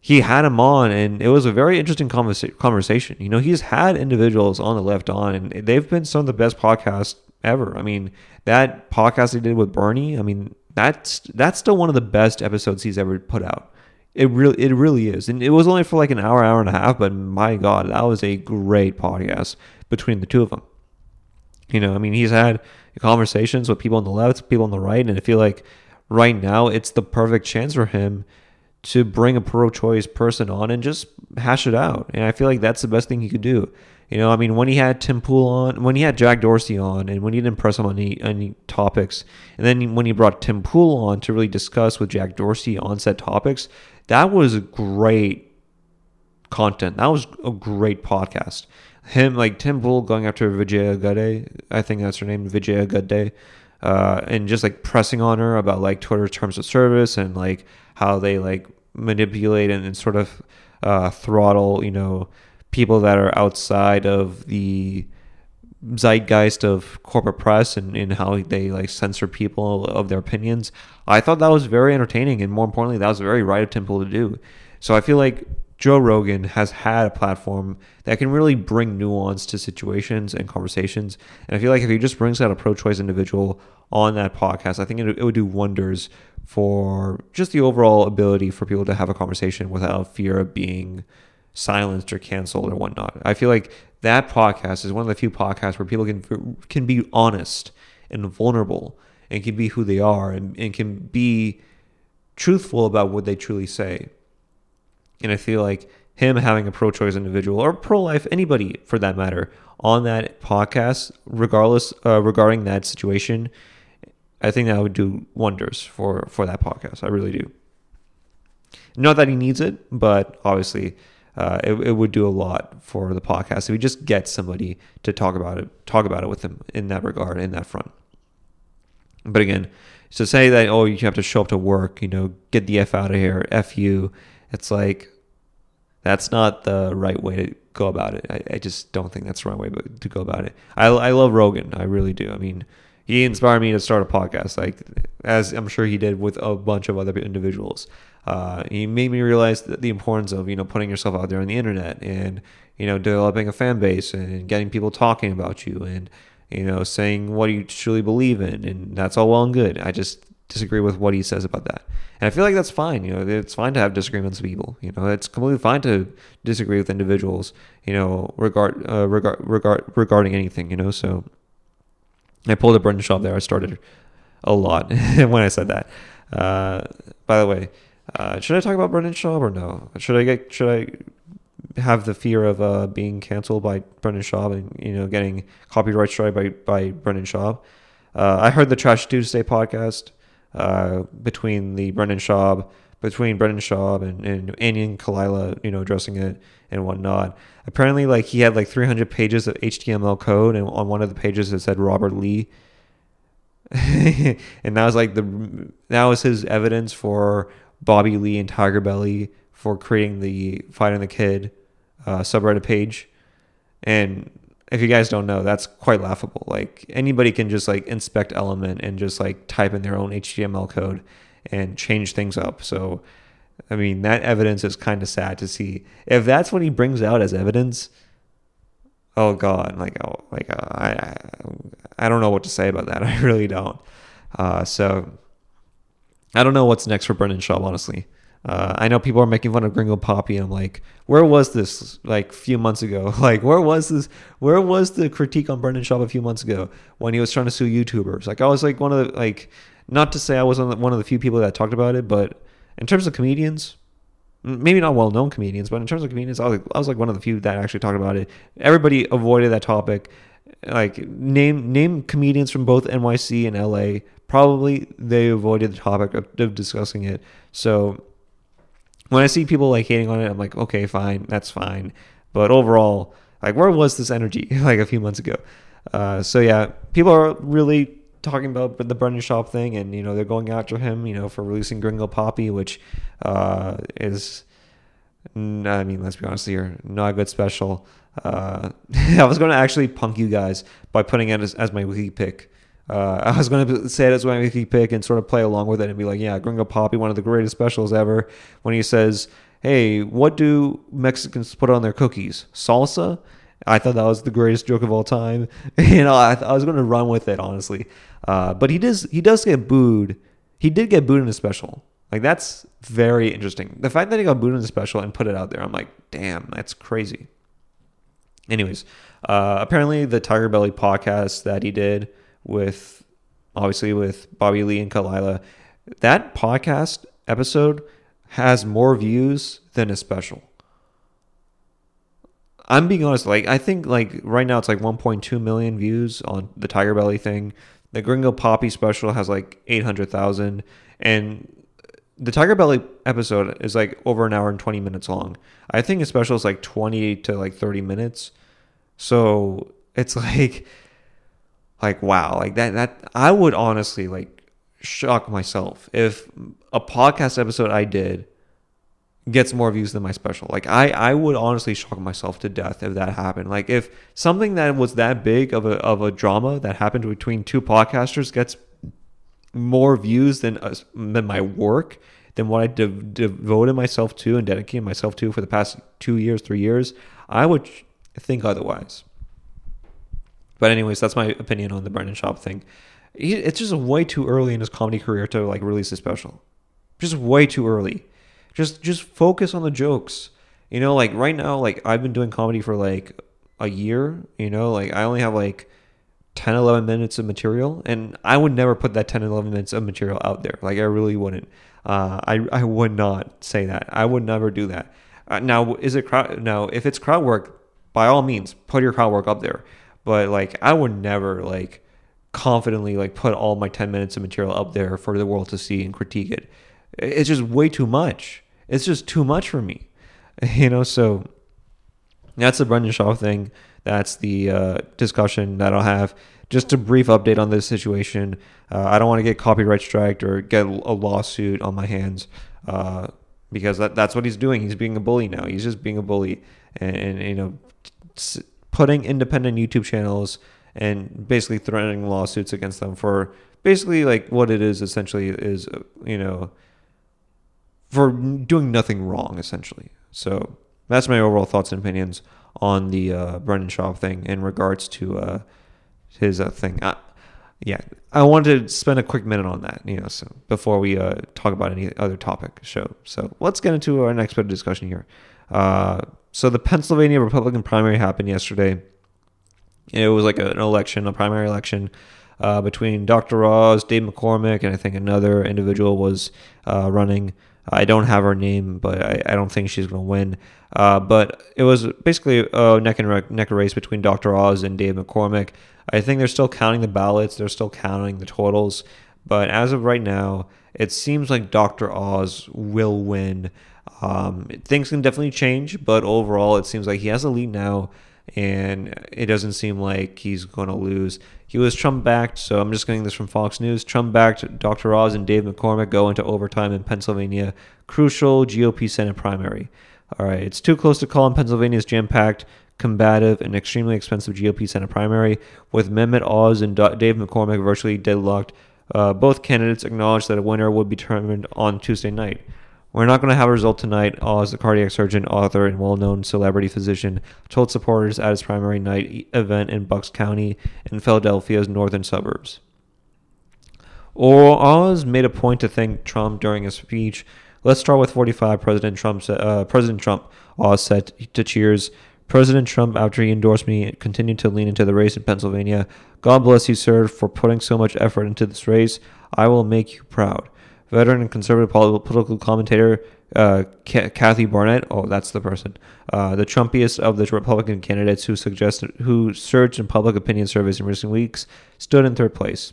he had him on, and it was a very interesting conversa- conversation. You know, he's had individuals on the left on, and they've been some of the best podcasts ever. I mean, that podcast he did with Bernie, I mean, that's that's still one of the best episodes he's ever put out. It really it really is. And it was only for like an hour, hour and a half, but my God, that was a great podcast between the two of them. You know, I mean, he's had conversations with people on the left, people on the right, and I feel like right now it's the perfect chance for him to bring a pro-choice person on and just hash it out. And I feel like that's the best thing he could do. You know, I mean, when he had Tim Pool on, when he had Jack Dorsey on, and when he didn't press him on any, any topics, and then when he brought Tim Pool on to really discuss with Jack Dorsey on set topics, that was great content. That was a great podcast. Him, like Tim Pool going after Vijaya Gadde, I think that's her name, Vijaya Gadde, uh, and just like pressing on her about like Twitter terms of service and like how they like manipulate and, and sort of uh, throttle, you know, people that are outside of the zeitgeist of corporate press and, and how they like censor people of their opinions. I thought that was very entertaining and more importantly, that was very right of Tim Pool to do. So I feel like Joe Rogan has had a platform that can really bring nuance to situations and conversations. And I feel like if he just brings out a pro choice individual on that podcast, I think it, it would do wonders for just the overall ability for people to have a conversation without fear of being silenced or canceled or whatnot. I feel like that podcast is one of the few podcasts where people can can be honest and vulnerable and can be who they are and, and can be truthful about what they truly say. And I feel like him having a pro choice individual or pro life, anybody for that matter, on that podcast, regardless, uh, regarding that situation, I think that would do wonders for, for that podcast. I really do. Not that he needs it, but obviously uh, it, it would do a lot for the podcast if we just get somebody to talk about it, talk about it with them in that regard, in that front. But again, to say that oh you have to show up to work, you know, get the f out of here, f you, it's like that's not the right way to go about it. I, I just don't think that's the right way to go about it. I, I love Rogan. I really do. I mean, he inspired me to start a podcast, like as I'm sure he did with a bunch of other individuals. Uh, he made me realize the importance of you know putting yourself out there on the internet and you know developing a fan base and getting people talking about you and you know saying what you truly believe in, and that's all well and good. I just disagree with what he says about that. And I feel like that's fine. You know, it's fine to have disagreements with people. You know, it's completely fine to disagree with individuals. You know, regard uh, regard regard regarding anything. You know, so I pulled a Brendan Schaub there. I started a lot when I said that. Uh, by the way, uh, should I talk about Brendan Schaub or no? Should I get should I have the fear of uh, being canceled by Brendan Schaub and you know getting copyright strike by by Brendan Schaub? Uh, I heard the Trash Tuesday podcast uh, between the Brendan Schaub, between Brendan Schaub and, and Andy and Khalyla, you know, addressing it and whatnot. Apparently, like he had like 300 pages of HTML code, and on one of the pages it said Robert Lee. and that was like the that was his evidence for Bobby Lee and Tigerbelly for creating the Fighting the Kid uh, subreddit page. And if you guys don't know, that's quite laughable. Like anybody can just like inspect element and just like type in their own HTML code and change things up. So I mean, that evidence is kind of sad to see. If that's what he brings out as evidence, oh god, like oh, like uh, I I don't know what to say about that. I really don't. Uh, so I don't know what's next for Brendan Schaub, honestly. Uh, I know people are making fun of Gringo Papi. And I'm like, where was this like a few months ago? Like, where was this? Where was the critique on Brendan Schaub a few months ago when he was trying to sue YouTubers? Like, I was like one of the like, not to say I was one of the few people that talked about it, but in terms of comedians, maybe not well-known comedians, but in terms of comedians, I was like, I was like one of the few that actually talked about it. Everybody avoided that topic. Like, name name comedians from both NYC and LA. Probably they avoided the topic of, of discussing it. So when I see people like hating on it, I'm like, okay, fine, that's fine. But overall, like, where was this energy like a few months ago? Uh, so yeah, people are really talking about the Brendan Schaub thing, and you know they're going after him, you know, for releasing Gringo Papi, which uh, is, I mean, let's be honest here, not a good special. Uh, I was going to actually punk you guys by putting it as, as my wiki pick uh, I was going to say it as my wiki pick and sort of play along with it and be like, yeah, Gringo Papi, one of the greatest specials ever. When he says, hey, what do Mexicans put on their cookies? Salsa? I thought that was the greatest joke of all time. you know, I, I was going to run with it, honestly. Uh, but he does, he does get booed. He did get booed in a special. Like, that's very interesting. The fact that he got booed in a special and put it out there, I'm like, damn, that's crazy. Anyways, uh, apparently the Tigerbelly podcast that he did with obviously with Bobby Lee and Khalyla. That podcast episode has more views than a special. I'm being honest, like I think like right now it's like 1.2 million views on the Tigerbelly thing. The Gringo Papi special has like 800,000 and the Tigerbelly episode is like over an hour and 20 minutes long. I think a special is like 20 to like 30 minutes. So it's like like wow like that that i would honestly like shock myself if a podcast episode i did gets more views than my special. Like I, I would honestly shock myself to death if that happened. Like if something that was that big of a of a drama that happened between two podcasters gets more views than uh, than my work, than what I de- devoted myself to and dedicated myself to for the past two years, three years, I would think otherwise. But anyways, that's my opinion on the Brendan Schaub thing. He, it's just way too early in his comedy career to like release a special. Just way too early. Just just focus on the jokes. You know, like right now, like I've been doing comedy for like a year. You know, like I only have like 10, 11 minutes of material, and I would never put that 10, 11 minutes of material out there. Like I really wouldn't. Uh, I I would not say that. I would never do that. Uh, now, is it crowd? Now, if it's crowd work, by all means, put your crowd work up there. But like, I would never like confidently like put all my 10 minutes of material up there for the world to see and critique it. It's just way too much. It's just too much for me, you know. So that's the Brendan Schaub thing. That's the uh, discussion that I'll have. Just a brief update on this situation. Uh, I don't want to get copyright striked or get a lawsuit on my hands uh, because that, that's what he's doing. He's being a bully now. He's just being a bully and, and you know putting independent YouTube channels and basically threatening lawsuits against them for basically like what it is essentially is you know for doing nothing wrong essentially. So that's my overall thoughts and opinions on the uh, Brendan Schaub thing in regards to uh, his uh, thing. I, yeah, I wanted to spend a quick minute on that, you know, so before we uh, talk about any other topic show. So let's get into our next bit of discussion here. Uh, so the Pennsylvania Republican primary happened yesterday. It was like an election, a primary election uh, between Dr. Oz, Dave McCormick, and I think another individual was running. I don't have her name, but I, I don't think she's going to win. Uh, but it was basically a neck and neck race between Dr. Oz and Dave McCormick. I think they're still counting the ballots, they're still counting the totals. But as of right now, it seems like Dr. Oz will win. Um, things can definitely change, but overall, it seems like he has a lead now, and it doesn't seem like he's going to lose. He was Trump backed, so I'm just getting this from Fox News. Trump backed Dr. Oz and Dave McCormick go into overtime in Pennsylvania, crucial GOP Senate primary. All right, it's too close to call in Pennsylvania's jam packed, combative, and extremely expensive GOP Senate primary, with Mehmet Oz and Dave McCormick virtually deadlocked. Uh, both candidates acknowledged that a winner would be determined on Tuesday night. We're not going to have a result tonight, Oz, the cardiac surgeon, author, and well known celebrity physician, told supporters at his primary night event in Bucks County in Philadelphia's northern suburbs. Or Oz made a point to thank Trump during his speech, Let's start with 45. President Trump, uh, President Trump Oz said to Cheers. President Trump, after he endorsed me, continued to lean into the race in Pennsylvania. God bless you, sir, for putting so much effort into this race. I will make you proud. Veteran and conservative political commentator uh, Kathy Barnett. oh, that's the person, uh, the Trumpiest of the Republican candidates who suggested, who surged in public opinion surveys in recent weeks, stood in third place.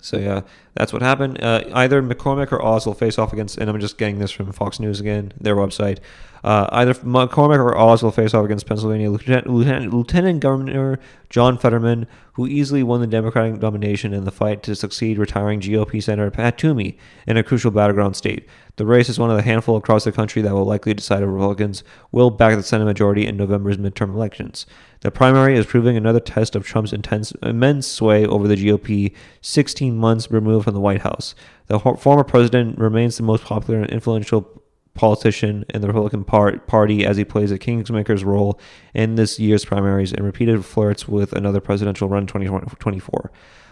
So yeah, that's what happened. Uh, either McCormick or Oz will face off against, and I'm just getting this from Fox News again, their website. Uh, either McCormick or Oz will face off against Pennsylvania Lieutenant, Lieutenant, Lieutenant, Governor John Fetterman, who easily won the Democratic nomination in the fight to succeed retiring GOP Senator Pat Toomey in a crucial battleground state. The race is one of the handful across the country that will likely decide if Republicans will back the Senate majority in November's midterm elections. The primary is proving another test of Trump's intense, immense sway over the GOP 16 months removed from the White House. The former president remains the most popular and influential politician in the Republican Party as he plays a kingmaker's role in this year's primaries and repeated flirts with another presidential run 2024.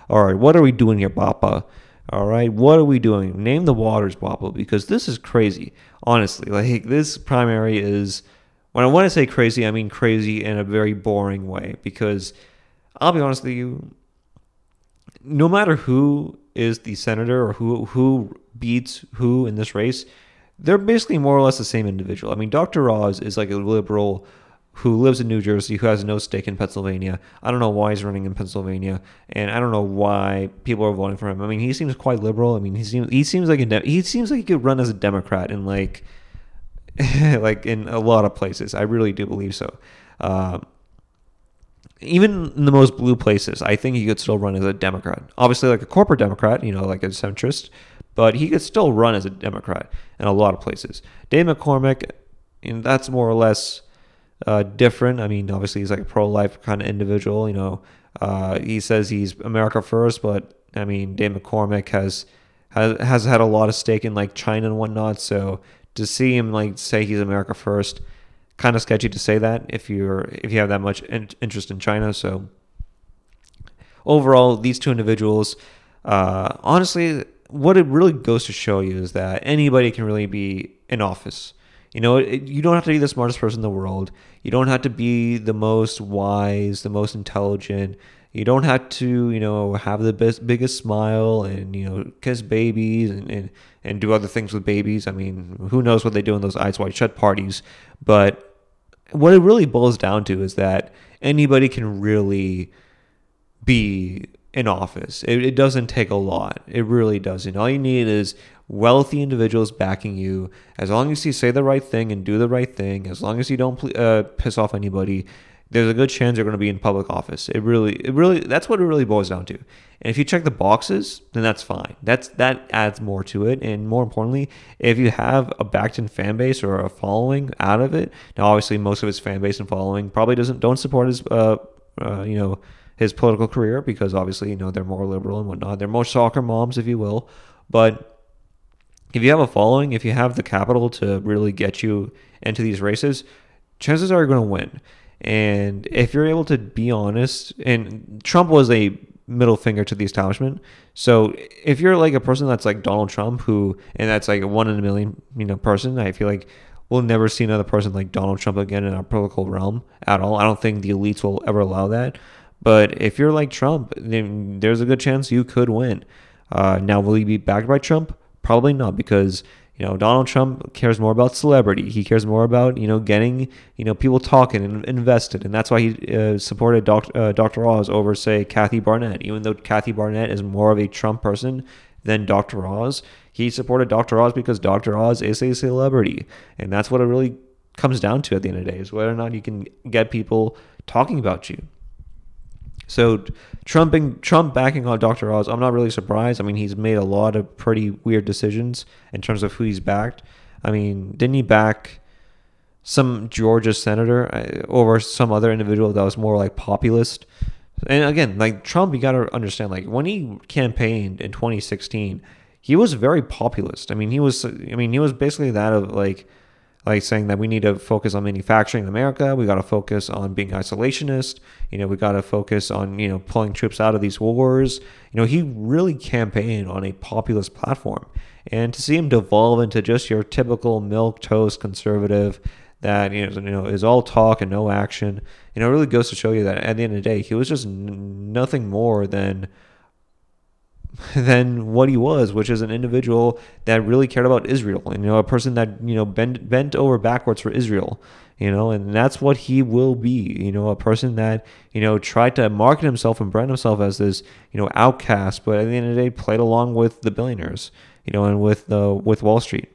All right, what are we doing here, Bappa? All right, what are we doing? Name the waters, Bappa, because this is crazy. Honestly, like this primary is. When I want to say crazy, I mean crazy in a very boring way because I'll be honest with you. No matter who is the senator or who who beats who in this race, they're basically more or less the same individual. I mean, Dr. Oz is like a liberal who lives in New Jersey, who has no stake in Pennsylvania. I don't know why he's running in Pennsylvania, and I don't know why people are voting for him. I mean, he seems quite liberal. I mean, he seems he seems like a de- he seems like he could run as a Democrat in like like in a lot of places. I really do believe so. Uh, even in the most blue places, I think he could still run as a Democrat. Obviously, like a corporate Democrat, you know, like a centrist, but he could still run as a Democrat in a lot of places. Dave McCormick, you know, that's more or less uh, different. I mean, obviously he's like a pro-life kind of individual. You know, uh, he says he's America first, but I mean, Dave McCormick has has has had a lot of stake in like China and whatnot. So to see him like say he's America first, kind of sketchy to say that if you're if you have that much in- interest in China. So overall, these two individuals, uh, honestly, what it really goes to show you is that anybody can really be in office. You know, it, you don't have to be the smartest person in the world. You don't have to be the most wise, the most intelligent. You don't have to, you know, have the best, biggest smile and you know kiss babies and, and and do other things with babies. I mean, who knows what they do in those eyes wide shut parties? But what it really boils down to is that anybody can really be in office. It, it, doesn't take a lot. It really doesn't. All you need is wealthy individuals backing you. As long as you say the right thing and do the right thing, as long as you don't uh, piss off anybody, there's a good chance you're going to be in public office. It really, it really, that's what it really boils down to. And if you check the boxes, then that's fine. That's that adds more to it. And more importantly, if you have a backed-in fan base or a following out of it, now obviously most of his fan base and following probably doesn't don't support his, uh, uh you know, his political career because obviously you know they're more liberal and whatnot. They're more soccer moms, if you will. But if you have a following, if you have the capital to really get you into these races, chances are you're going to win. And if you're able to be honest, and Trump was a middle finger to the establishment. So if you're like a person that's like Donald Trump, who and that's like a one in a million, you know, person, I feel like we'll never see another person like Donald Trump again in our political realm at all. I don't think the elites will ever allow that. But if you're like Trump, then there's a good chance you could win. Uh, now, will he be backed by Trump? Probably not, because you know Donald Trump cares more about celebrity. He cares more about you know getting you know people talking and invested, and that's why he uh, supported. Uh, Dr. Oz over say Kathy Barnett. Even though Kathy Barnett is more of a Trump person than Dr. Oz, he supported Dr. Oz because Dr. Oz is a celebrity, and that's what it really comes down to at the end of the day is whether or not you can get people talking about you. So Trump, Trump backing on Dr. Oz, I'm not really surprised. I mean, he's made a lot of pretty weird decisions in terms of who he's backed. I mean, didn't he back some Georgia senator uh, over some other individual that was more like populist? And again, like Trump, you got to understand, like when he campaigned in 2016, he was very populist. I mean, he was, I mean, he was basically that of like, like saying that we need to focus on manufacturing in America. We got to focus on being isolationist. You know, we got to focus on you know pulling troops out of these wars. You know, he really campaigned on a populist platform, and to see him devolve into just your typical milk toast conservative that you know, you know is all talk and no action. You know, really goes to show you that at the end of the day, he was just n- nothing more than than what he was, which is an individual that really cared about Israel, and you know, a person that you know bent bent over backwards for Israel, you know, and that's what he will be, you know, a person that you know tried to market himself and brand himself as this you know outcast, but at the end of the day, played along with the billionaires, you know, and with the with Wall Street.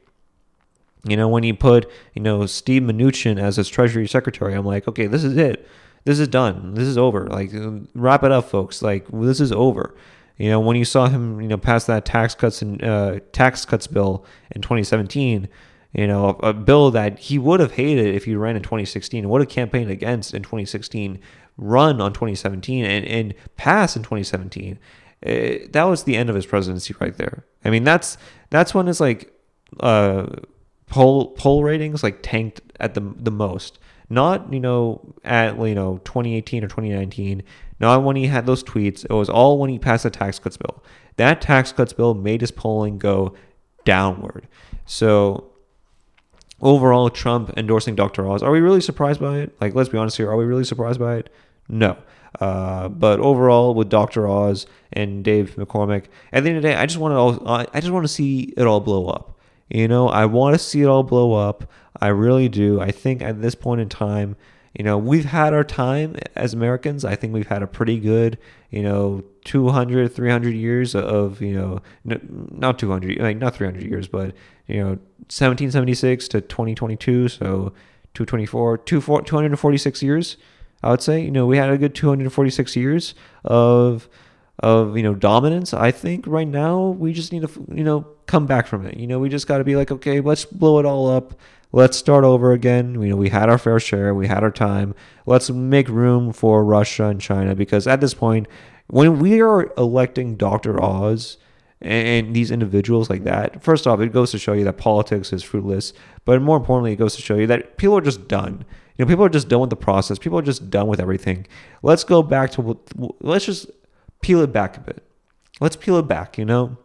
You know, when he put you know Steve Mnuchin as his Treasury Secretary, I'm like, okay, this is it. This is done. This is over. Like, wrap it up, folks. Like, this is over. You know, when you saw him, you know, pass that tax cuts and uh, tax cuts bill in 2017, you know, a, a, bill that he would have hated if he ran in 2016, would have campaigned against in 2016, run on 2017, and and pass in 2017. It, eh, that was the end of his presidency right there. I mean, that's that's when his like uh, poll poll ratings like tanked at the the most. Not you know at you know 2018 or 2019 not when he had those tweets. It was all when he passed the tax cuts bill. That tax cuts bill made his polling go downward. So overall, Trump endorsing Dr. Oz. Are we really surprised by it? Like, let's be honest here. Are we really surprised by it? No. Uh, but overall, with Dr. Oz and Dave McCormick, at the end of the day, I just want to all, I just want to see it all blow up. You know, I want to see it all blow up. I really do. I think at this point in time, you know, we've had our time as Americans. I think we've had a pretty good, you know, 200, 300 years of, you know, not 200, like not 300 years, but, you know, 1776 to 2022. So 224, 246 years, I would say. You know, we had a good 246 years of, of you know dominance. I think right now we just need to you know come back from it. You know, we just got to be like, okay, let's blow it all up. Let's start over again. You know, we had our fair share. We had our time. Let's make room for Russia and China because at this point, when we are electing Dr. Oz and these individuals like that, first off, it goes to show you that politics is fruitless. But more importantly, it goes to show you that people are just done. You know, people are just done with the process. People are just done with everything. Let's go back to let's just peel it back a bit. Let's peel it back. You know,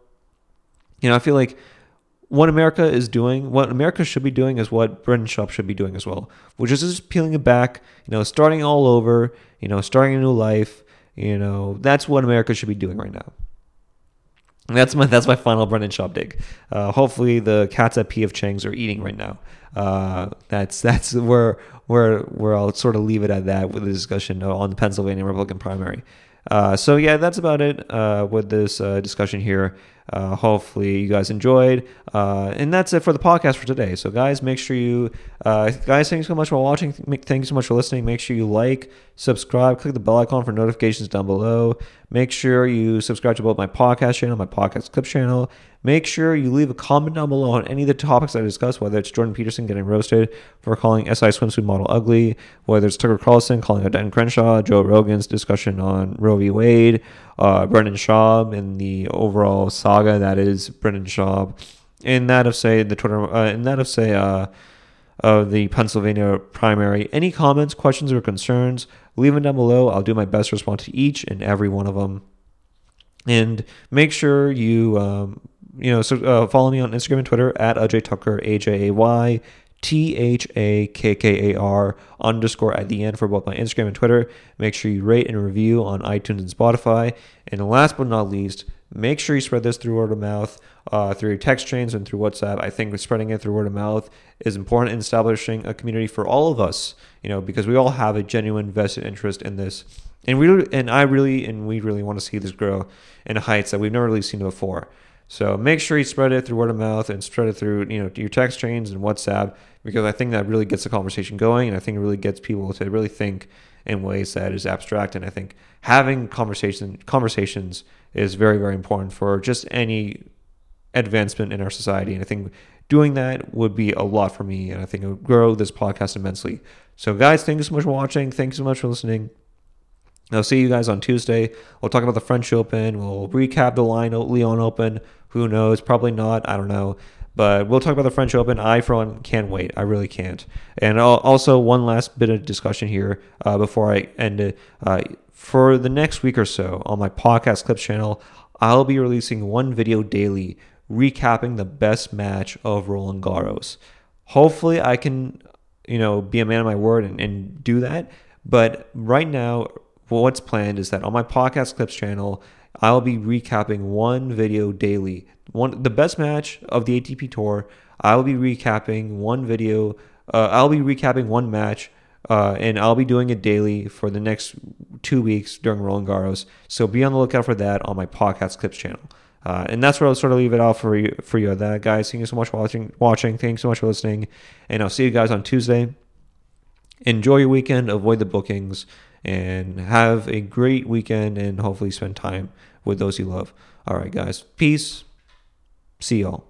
you know, I feel like what America is doing, what America should be doing, is what Brendan Schaub should be doing as well, which is just peeling it back. You know, starting all over. You know, starting a new life. You know, that's what America should be doing right now. That's my that's my final Brendan Schaub dig. Uh, hopefully the cats at P.F. Chang's are eating right now. Uh, that's that's where where where I'll sort of leave it at that with the discussion on the Pennsylvania Republican primary. Uh, so yeah, that's about it uh, with this uh, discussion here. Uh, hopefully you guys enjoyed, uh, and that's it for the podcast for today. So guys, make sure you guys, thanks so much for watching. Thanks so much for listening. Make sure you like, subscribe, click the bell icon for notifications down below. Make sure you subscribe to both my podcast channel, my podcast clip channel. Make sure you leave a comment down below on any of the topics I discussed, whether it's Jordan Peterson getting roasted for calling SI swimsuit model ugly, whether it's Tucker Carlson calling out Dan Crenshaw, Joe Rogan's discussion on Roe v. Wade, uh, Brendan Schaub, and the overall saga that is Brendan Schaub, and that of say the Twitter, uh, that of say uh, of the Pennsylvania primary. Any comments, questions, or concerns, leave them down below. I'll do my best to respond to each and every one of them. And make sure you um, you know, so uh, follow me on Instagram and Twitter at Ajay Thakkar, A J A Y T H A K K A R underscore at the end for both my Instagram and Twitter. Make sure you rate and review on iTunes and Spotify. And last but not least, make sure you spread this through word of mouth, uh, through your text chains and through WhatsApp. I think spreading it through word of mouth is important in establishing a community for all of us, you know, because we all have a genuine vested interest in this. And we and I really and we really want to see this grow in heights that we've never really seen before. So make sure you spread it through word of mouth and spread it through you know your text chains and WhatsApp because I think that really gets the conversation going and I think it really gets people to really think in ways that is abstract and I think having conversation conversations is very very important for just any advancement in our society and I think doing that would be a lot for me and I think it would grow this podcast immensely. So guys, thank you so much for watching. Thanks so much for listening. I'll see you guys on Tuesday. We'll talk about the French Open. We'll recap the Lyon Leon Open. Who knows? Probably not. I don't know. But we'll talk about the French Open. I, for one, can't wait. I really can't. And also, one last bit of discussion here uh, before I end it. Uh, for the next week or so on my podcast clips channel, I'll be releasing one video daily recapping the best match of Roland Garros. Hopefully, I can, you know, be a man of my word and, and do that. But right now, what's planned is that on my podcast clips channel, I'll be recapping one video daily. One the best match of the ATP tour. I'll be recapping one video. Uh, I'll be recapping one match, uh, and I'll be doing it daily for the next two weeks during Roland Garros. So be on the lookout for that on my podcast clips channel. Uh, and that's where I'll sort of leave it off for you, for you. That guys, thank you so much for watching. Watching, thanks so much for listening, and I'll see you guys on Tuesday. Enjoy your weekend. Avoid the bookings and have a great weekend and hopefully spend time with those you love. All right, guys. Peace. See y'all.